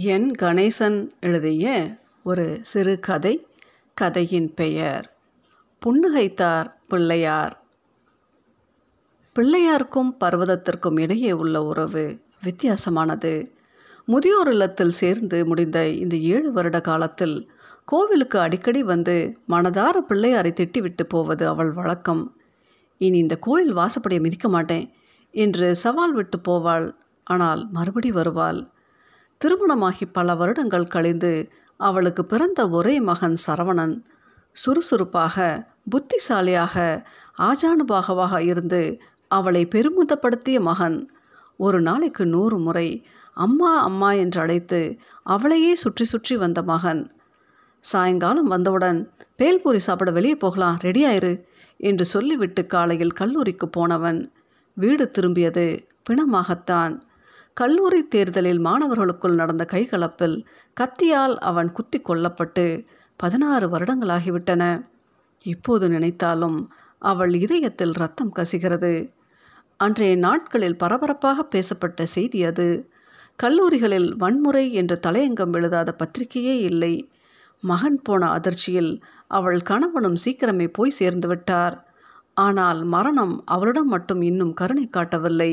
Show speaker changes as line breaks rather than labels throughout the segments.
என் கணேசன் எழுதிய ஒரு சிறு கதை கதையின் பெயர் புன்னகைத்தார் பிள்ளையார். பிள்ளையாருக்கும் பர்வதத்திற்கும் இடையே உள்ள உறவு வித்தியாசமானது. முதியோர் இல்லத்தில் சேர்ந்து முடிந்த இந்த ஏழு வருட காலத்தில் கோவிலுக்கு அடிக்கடி வந்து மனதார பிள்ளையாரை திட்டிவிட்டு போவது அவள் வழக்கம். இனி இந்த கோயில் வாசப்படியை மிதிக்க மாட்டேன் என்று சவால் விட்டு போவாள் ஆனால் மறுபடி வருவாள். திருமணமாகி பல வருடங்கள் கழிந்து அவளுக்கு பிறந்த ஒரே மகன் சரவணன். சுறுசுறுப்பாக புத்திசாலியாக ஆஜானுபாகவாக இருந்து அவளை பெருமிதப்படுத்திய மகன். ஒரு நாளைக்கு நூறு முறை அம்மா அம்மா என்று அழைத்து அவளையே சுற்றி சுற்றி வந்த மகன். சாயங்காலம் வந்தவுடன் பேல்பூரி சாப்பிட வெளியே போகலாம் ரெடியாயிரு என்று சொல்லிவிட்டு காலையில் கல்லூரிக்கு போனவன். வீடு திரும்பியது பிணமாகத்தான். கல்லூரி தேர்தலில் மாணவர்களுக்குள் நடந்த கைகலப்பில் கத்தியால் அவன் குத்தி கொல்லப்பட்டு பதினாறு வருடங்களாகிவிட்டன. இப்போது நினைத்தாலும் அவள் இதயத்தில் ரத்தம் கசிகிறது. அன்றைய நாட்களில் பரபரப்பாக பேசப்பட்ட செய்தி அது. கல்லூரிகளில் வன்முறை என்று தலையங்கம் எழுதாத பத்திரிகையே இல்லை. மகன் போன அதிர்ச்சியில் அவள் கணவனும் சீக்கிரமே போய் சேர்ந்து விட்டார். ஆனால் மரணம் அவளிடம் மட்டும் இன்னும் கருணை காட்டவில்லை.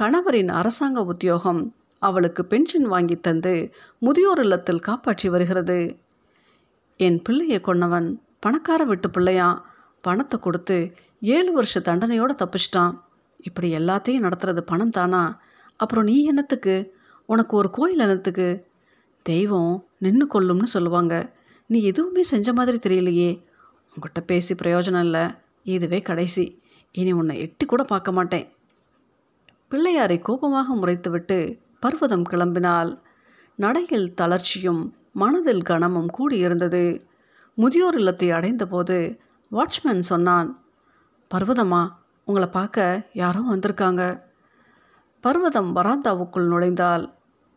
கணவரின் அரசாங்க உத்தியோகம் அவளுக்கு பென்ஷன் வாங்கி தந்து முதியோர் இல்லத்தில் காப்பாற்றி வருகிறது. என் பிள்ளையை கொன்னவன் பணக்கார விட்டு பிள்ளையான் பணத்தை கொடுத்து ஏழு வருஷ தண்டனையோடு தப்பிச்சிட்டான். இப்படி எல்லாத்தையும் நடத்துறது பணம் தானா? அப்புறம் நீ என்னத்துக்கு? உனக்கு ஒரு கோயில் என்னத்துக்கு? தெய்வம் நின்று கொல்லும்னு சொல்லுவாங்க. நீ எதுவுமே செஞ்ச மாதிரி தெரியலையே. உங்கள்கிட்ட பேசி பிரயோஜனம் இல்லை. இதுவே கடைசி. இனி உன்னை எட்டி கூட பார்க்க மாட்டேன். பிள்ளையாரை கோபமாக முறைத்துவிட்டு பர்வதம் கிளம்பினால் நடையில் தளர்ச்சியும் மனதில் கனமும் கூடியிருந்தது. முதியோர் இல்லத்தை அடைந்தபோது வாட்ச்மேன் சொன்னான் பர்வதமா உங்களை பார்க்க யாரோ வந்திருக்காங்க. பர்வதம் வராந்தாவுக்குள் நுழைந்தால்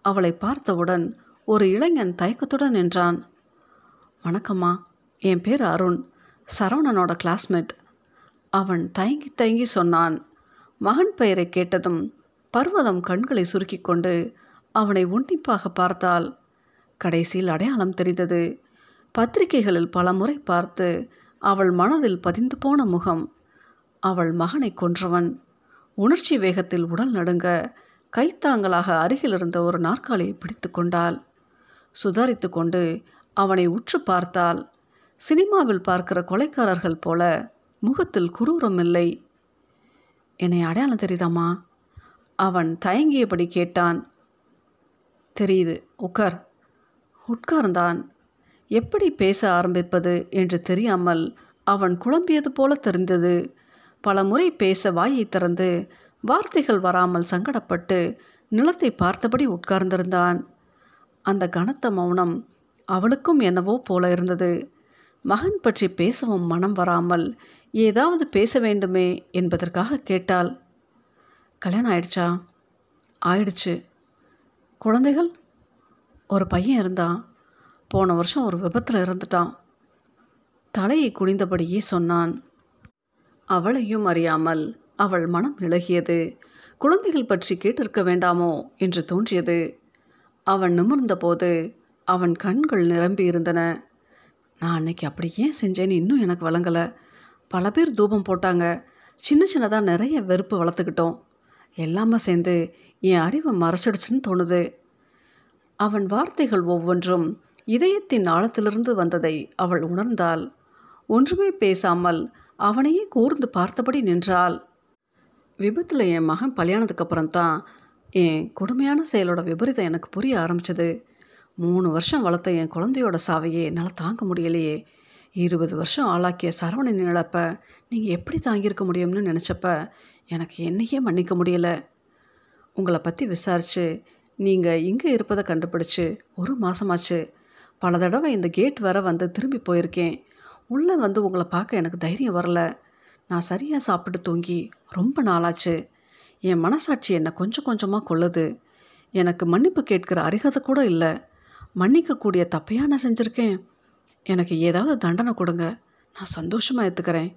அவளை பார்த்தவுடன் ஒரு இளைஞன் தயக்கத்துடன் நின்றான். வணக்கம்மா என் பேர் அருண் சரவணனோட கிளாஸ்மேட் அவன் தயங்கி தயங்கி சொன்னான். மகன் பெயரை கேட்டதும் பர்வதம் கண்களை சுருக்கி கொண்டு அவனை உன்னிப்பாக பார்த்தால் கடைசியில் அடையாளம் தெரிந்தது. பத்திரிகைகளில் பல முறை பார்த்து அவள் மனதில் பதிந்து போன முகம். அவள் மகனை கொன்றவன். உணர்ச்சி வேகத்தில் உடல் நடுங்க கைத்தாங்களாக அருகில் இருந்த ஒரு நாற்காலியை பிடித்து கொண்டாள். சுதாரித்து கொண்டு அவனை உற்று பார்த்தால் சினிமாவில் பார்க்கிற கொலைக்காரர்கள் போல முகத்தில் குரூரம் இல்லை. என்னை அடையாளம் தெரியுதாம்மா? அவன் தயங்கியபடி கேட்டான். தெரியுது உட்கார். உட்கார்ந்தான். எப்படி பேச ஆரம்பிப்பது என்று தெரியாமல் அவன் குழம்பியது போல தெரிந்தது. பல முறை பேச வாயை திறந்து வார்த்தைகள் வராமல் சங்கடப்பட்டு நிலத்தை பார்த்தபடி உட்கார்ந்திருந்தான். அந்த கனத்த மௌனம் அவளுக்கும் என்னவோ போல இருந்தது. மகன் பற்றி பேசவும் மனம் வராமல் ஏதாவது பேச வேண்டுமே என்பதற்காக கேட்டாள். கல்யாணம் ஆயிடுச்சா? ஆயிடுச்சு. குழந்தைகள்? ஒரு பையன் இருந்தான். போன வருஷம் ஒரு விபத்தில் இறந்துட்டான். தலையை குனிந்தபடியே சொன்னான். அவளையும் அறியாமல் அவள் மனம் இழகியது. குழந்தைகள் பற்றி கேட்டிருக்க வேண்டாமோ? என்று தோன்றியது. அவன் நிமிர்ந்தபோது அவன் கண்கள் நிரம்பி இருந்தன நான் அன்னைக்கு அப்படி ஏன் செஞ்சேன்னு இன்னும் எனக்கு வழங்கலை. பல பேர் தூபம் போட்டாங்க. சின்ன சின்னதாக நிறைய வெறுப்பு வளர்த்துக்கிட்டோம். எல்லாமே சேர்ந்து என் அறிவை மறைச்சிடுச்சுன்னு தோணுது. அவன் வார்த்தைகள் ஒவ்வொன்றும் இதயத்தின் ஆழத்திலிருந்து வந்ததை அவள் உணர்ந்தாள். ஒன்றுமே பேசாமல் அவனையே கூர்ந்து பார்த்தபடி நின்றாள். விபத்தில் என் மகன் பலியானதுக்கு என் கொடுமையான செயலோட விபரீதம் எனக்கு புரிய ஆரம்பிச்சது. மூணு வருஷம் வளர்த்த என் குழந்தையோட சாவையே என்னால் தாங்க முடியலையே. இருபது வருஷம் ஆளாக்கிய சரவணன் இழப்ப நீங்கள் எப்படி தாங்கியிருக்க முடியும்னு நினச்சப்ப எனக்கு என்னையே மன்னிக்க முடியலை. உங்களை பற்றி விசாரித்து நீங்கள் இங்கே இருப்பதை கண்டுபிடிச்சு ஒரு மாதமாச்சு பல தடவை இந்த கேட் வர வந்து திரும்பி போயிருக்கேன். உள்ளே வந்து உங்களை பார்க்க எனக்கு தைரியம் வரல. நான் சரியாக சாப்பிட்டு தூங்கி ரொம்ப நாளாச்சு. என் மனசாட்சி என்னை கொஞ்சம் கொஞ்சமாக கொள்ளுது. எனக்கு மன்னிப்பு கேட்கிற அருகதை கூட இல்லை. மன்னிக்கக்கூடிய தப்பையாக நான் செஞ்சுருக்கேன். எனக்கு ஏதாவது தண்டனை கொடுங்க. நான் சந்தோஷமாக ஏற்றுக்கிறேன்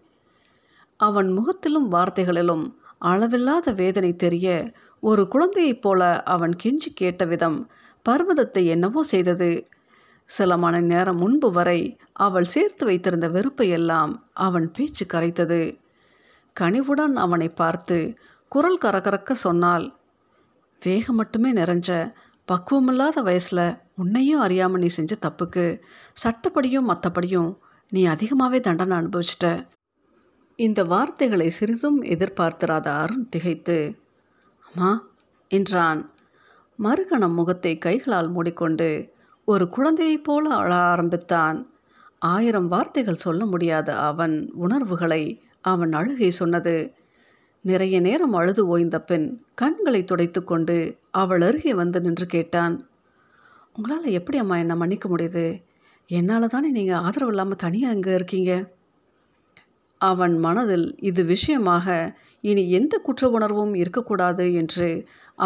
அவன் முகத்திலும் வார்த்தைகளிலும் அளவில்லாத வேதனை தெரிய ஒரு குழந்தையைப் போல அவன் கெஞ்சி கேட்ட விதம் பர்வதத்தை என்னவோ செய்தது. சில மணி நேரம் முன்பு வரை அவள் சேர்த்து வைத்திருந்த வெறுப்பை எல்லாம் அவன் பேச்சு கரைத்தது. கனிவுடன் அவனை பார்த்து குரல் கரகரக்க சொன்னால் வேகம் மட்டுமே நிறைஞ்ச பக்குவமில்லாத வயசில் உன்னையும் அறியாமல் நீ செஞ்ச தப்புக்கு சட்டப்படியும் மற்றபடியும் நீ அதிகமாகவே தண்டனை அனுபவிச்சிட்ட. இந்த வார்த்தைகளை சிறிதும் எதிர்பார்த்திராத அருண் திகைத்து அம்மா என்றான். மறுகணம் முகத்தை கைகளால் மூடிக்கொண்டு ஒரு குழந்தையைப் போல அழ ஆரம்பித்தான். ஆயிரம் வார்த்தைகள் சொல்ல முடியாத அவன் உணர்வுகளை அவன் அழுகை சொன்னது நிறைய நேரம் அழுது ஓய்ந்த பெண் கண்களை துடைத்து கொண்டு அவள் அருகே வந்து நின்று கேட்டான். உங்களால் எப்படி அம்மா என்னை மன்னிக்க முடியுது? என்னால் தானே நீங்கள் ஆதரவு இல்லாமல் தனியாக இங்கே இருக்கீங்க? அவன் மனதில் இது விஷயமாக இனி எந்த குற்ற உணர்வும் இருக்கக்கூடாது என்று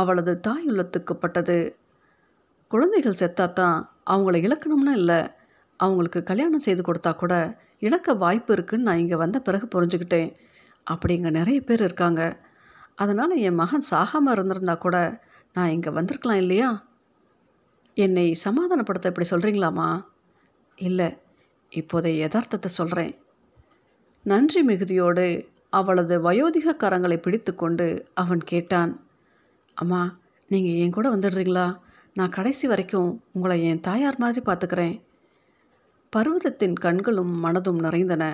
அவளது தாயுள்ளத்துக்குப்பட்டது குழந்தைகள் செத்தாதான் அவங்கள இழக்கணும்னு இல்லை அவங்களுக்கு கல்யாணம் செய்து கொடுத்தா கூட இழக்க வாய்ப்பு இருக்குன்னு நான் இங்கே வந்த பிறகு புரிஞ்சுக்கிட்டேன். அப்படிங்க நிறைய பேர் இருக்காங்க. அதனால் என் மகன் சாகாமல் இருந்திருந்தா கூட நான் இங்கே வந்திருக்கலாம் இல்லையா? என்னை சமாதானப்படுத்த இப்படி சொல்கிறீங்களாம்மா இல்லை இப்போதைய யதார்த்தத்தை சொல்கிறேன் நன்றி மிகுதியோடு அவளது வயோதிக கரங்களை பிடித்து கொண்டு அவன் கேட்டான். அம்மா நீங்கள் என் கூட வந்துடுறீங்களா? நான் கடைசி வரைக்கும் உங்களை என் தாயார் மாதிரி பார்த்துக்கிறேன். பர்வதத்தின் கண்களும் மனதும் நிறைந்தன.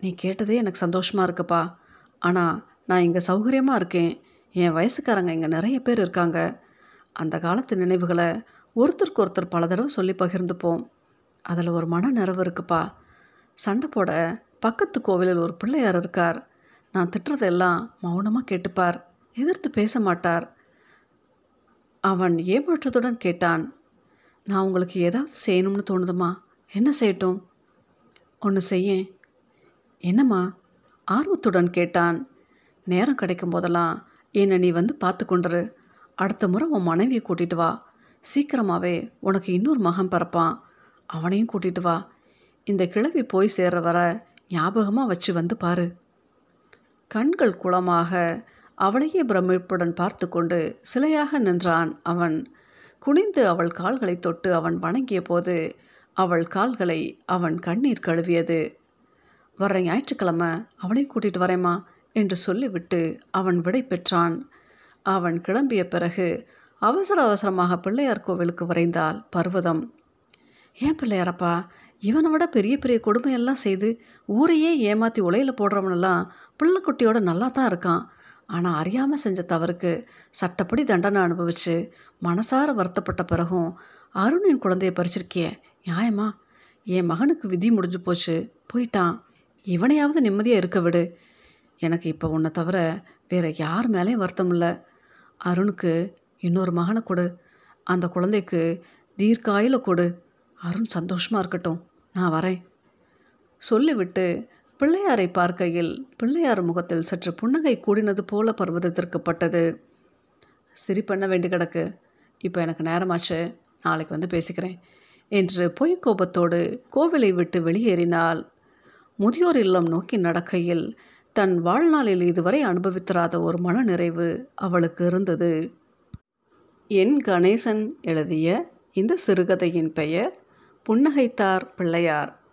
நீ கேட்டதே எனக்கு சந்தோஷமாக இருக்குப்பா. ஆனால் நான் இங்கே சௌகரியமாக இருக்கேன். என் வயசுக்காரங்க இங்கே நிறைய பேர் இருக்காங்க. அந்த காலத்து நினைவுகளை ஒருத்தருக்கு ஒருத்தர் பல தடவை சொல்லி பகிர்ந்துப்போம். அதில் ஒரு மன நிறைவு இருக்குப்பா. சண்டை போட பக்கத்து கோவிலில் ஒரு பிள்ளையார் இருக்கார். நான் திட்டுறதெல்லாம் மௌனமாக கேட்டுப்பார். எதிர்த்து பேச மாட்டார். அவன் ஏமாற்றத்துடன் கேட்டான் நான் உங்களுக்கு ஏதாவது செய்யணும்னு தோணுதுமா? என்ன செய்யட்டும்? ஒன்று செய்யேன். என்னம்மா? ஆர்வத்துடன் கேட்டான். நேரம் கிடைக்கும் போதெல்லாம் என்னை நீ வந்து பார்த்து கொண்டுரு. அடுத்த முறை உன் மனைவியை கூட்டிகிட்டு வா. சீக்கிரமாகவே உனக்கு இன்னொரு மகன் பிறப்பான். அவனையும் கூட்டிகிட்டு வா. இந்த கிழவி போய் சேர்ற வர ஞாபகமாக வச்சு வந்து பாரு. கண்கள் குளமாக அவளையே பிரமிப்புடன் பார்த்து கொண்டு சிலையாக நின்றான் அவன். குனிந்து அவள் கால்களை தொட்டு அவன் வணங்கிய போது அவள் கால்களை அவன் கண்ணீர் கழுவியது. வர்ற ஞாயிற்றுக்கிழமை அவளையும் கூட்டிகிட்டு வரேம்மா என்று சொல்லிவிட்டு அவன் விடை பெற்றான். அவன் கிளம்பிய பிறகு அவசர அவசரமாக பிள்ளையார் கோவிலுக்கு வரைந்தாள் பர்வதம். ஏன் பிள்ளையாரப்பா இவனை விட பெரிய பெரிய கொடுமையெல்லாம் செய்து ஊரையே ஏமாற்றி உலையில் போடுறவனெல்லாம் பிள்ளைக்குட்டியோட நல்லா தான் இருக்கான். ஆனால் அறியாமல் செஞ்ச தவறுக்கு சட்டப்படி தண்டனை அனுபவித்து மனசார வருத்தப்பட்ட பிறகும் அருணின் குழந்தைய பறிச்சிருக்கியே நியாயமா? என் மகனுக்கு விதி முடிஞ்சு போச்சு போயிட்டான். இவனையாவது நிம்மதியாக இருக்க விடு. எனக்கு இப்போ உன்னை தவிர வேறு யார் மேலேயும் வருத்தம் இல்லை. அருணுக்கு இன்னொரு மகனை கொடு. அந்த குழந்தைக்கு தீர்க்காயில கொடு. அருண் சந்தோஷமாக இருக்கட்டும். நான் வரேன். சொல்லிவிட்டு பிள்ளையாரை பார்க்கையில் பிள்ளையார் முகத்தில் சற்று புன்னகை கூடினது போல பர்வதத்திற்கு பட்டது. சரி பண்ண வேண்டி கிடக்கு. இப்போ எனக்கு நேரமாச்சு. நாளைக்கு வந்து பேசிக்கிறேன் என்று பொய் கோபத்தோடு கோவிலை விட்டு வெளியேறினாள் முதியோர் இல்லம் நோக்கி நடக்கையில் தன் வாழ்நாளில் இதுவரை அனுபவித்திராத ஒரு மனநிறைவு அவளுக்கு இருந்தது. என் கணேசன் எழுதிய இந்த சிறுகதையின் பெயர் புன்னகைத்தார் பிள்ளையார்.